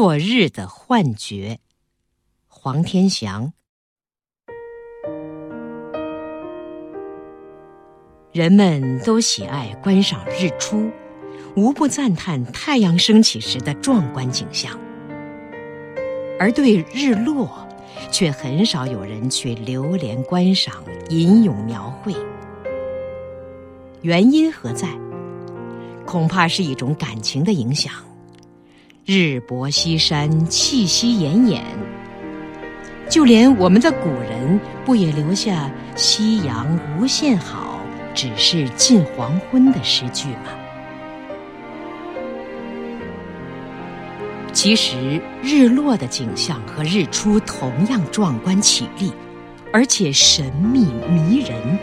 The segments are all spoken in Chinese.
落日的幻觉，黄天祥。人们都喜爱观赏日出，无不赞叹太阳升起时的壮观景象，而对日落，却很少有人去流连观赏、吟咏描绘。原因何在？恐怕是一种感情的影响。日薄西山，气息奄奄。就连我们的古人，不也留下“夕阳无限好，只是近黄昏”的诗句吗？其实，日落的景象和日出同样壮观绮丽，而且神秘迷人。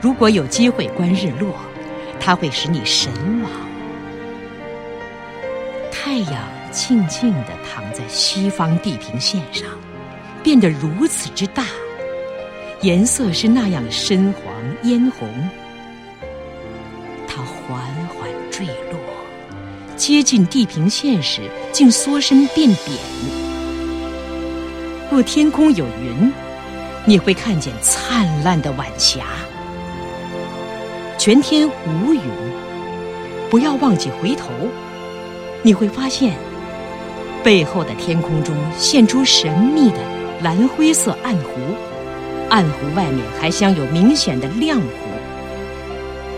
如果有机会观日落，它会使你神往。太阳静静地躺在西方地平线上，变得如此之大，颜色是那样深黄嫣红。它缓缓坠落，接近地平线时，竟缩身变扁。若天空有云，你会看见灿烂的晚霞；全天无云，不要忘记回头。你会发现，背后的天空中现出神秘的蓝灰色暗湖，暗湖外面还镶有明显的亮湖，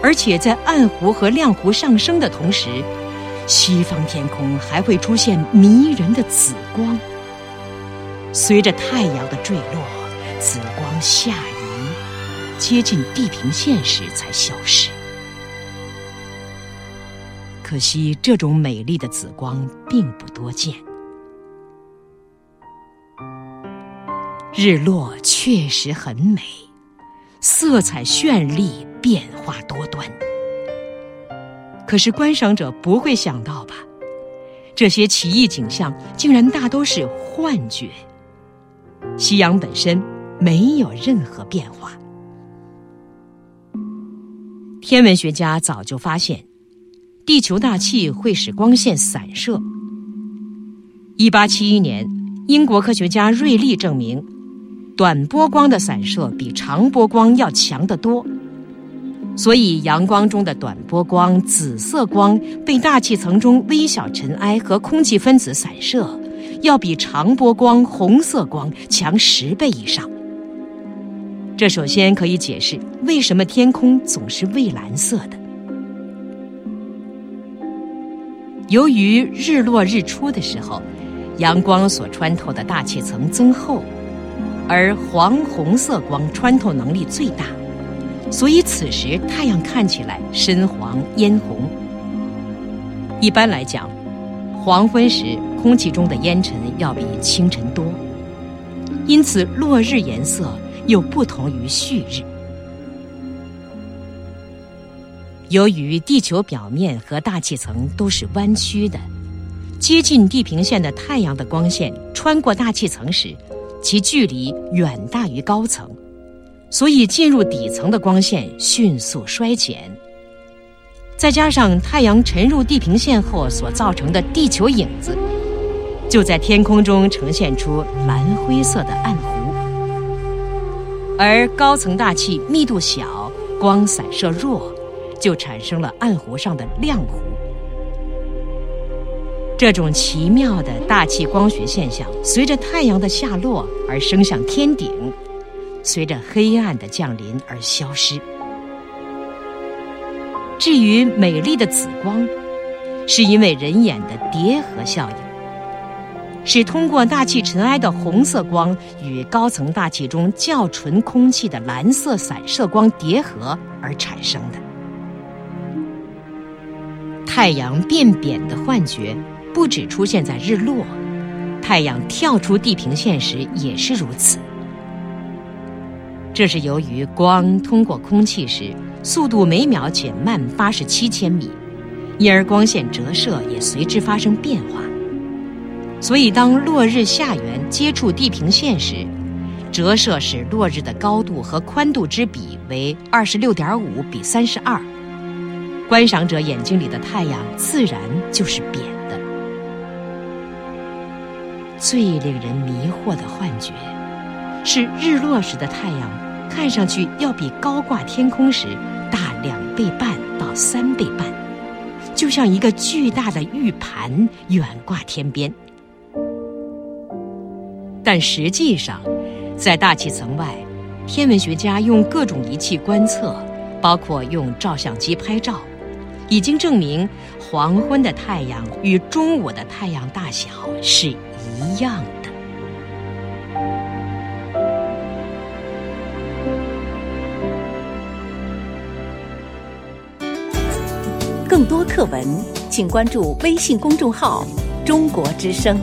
而且在暗湖和亮湖上升的同时，西方天空还会出现迷人的紫光。随着太阳的坠落，紫光下移，接近地平线时才消失。可惜，这种美丽的紫光并不多见。日落确实很美，色彩绚丽，变化多端。可是，观赏者不会想到吧？这些奇异景象竟然大都是幻觉。夕阳本身没有任何变化。天文学家早就发现。地球大气会使光线散射。一八七一年，英国科学家瑞利证明，短波光的散射比长波光要强得多。所以，阳光中的短波光、紫色光被大气层中微小尘埃和空气分子散射，要比长波光、红色光强十倍以上。这首先可以解释为什么天空总是蔚蓝色的。由于日落日出的时候，阳光所穿透的大气层增厚，而黄红色光穿透能力最大，所以此时太阳看起来深黄嫣红。一般来讲，黄昏时空气中的烟尘要比清晨多，因此落日颜色又不同于旭日。由于地球表面和大气层都是弯曲的，接近地平线的太阳的光线穿过大气层时，其距离远大于高层，所以进入底层的光线迅速衰减。再加上太阳沉入地平线后所造成的地球影子，就在天空中呈现出蓝灰色的暗湖，而高层大气密度小，光散射弱。就产生了暗湖上的亮湖。这种奇妙的大气光学现象，随着太阳的下落而升向天顶，随着黑暗的降临而消失。至于美丽的紫光，是因为人眼的叠合效应，是通过大气尘埃的红色光与高层大气中较纯空气的蓝色散射光叠合而产生的。太阳变扁的幻觉，不只出现在日落，太阳跳出地平线时也是如此。这是由于光通过空气时，速度每秒减慢八十七千米，因而光线折射也随之发生变化。所以，当落日下缘接触地平线时，折射使落日的高度和宽度之比为二十六点五比三十二。观赏者眼睛里的太阳自然就是扁的。最令人迷惑的幻觉，是日落时的太阳看上去要比高挂天空时大两倍半到三倍半，就像一个巨大的玉盘远挂天边。但实际上，在大气层外，天文学家用各种仪器观测，包括用照相机拍照，已经证明黄昏的太阳与中午的太阳大小是。一样的。更多课文，请关注微信公众号“中国之声”。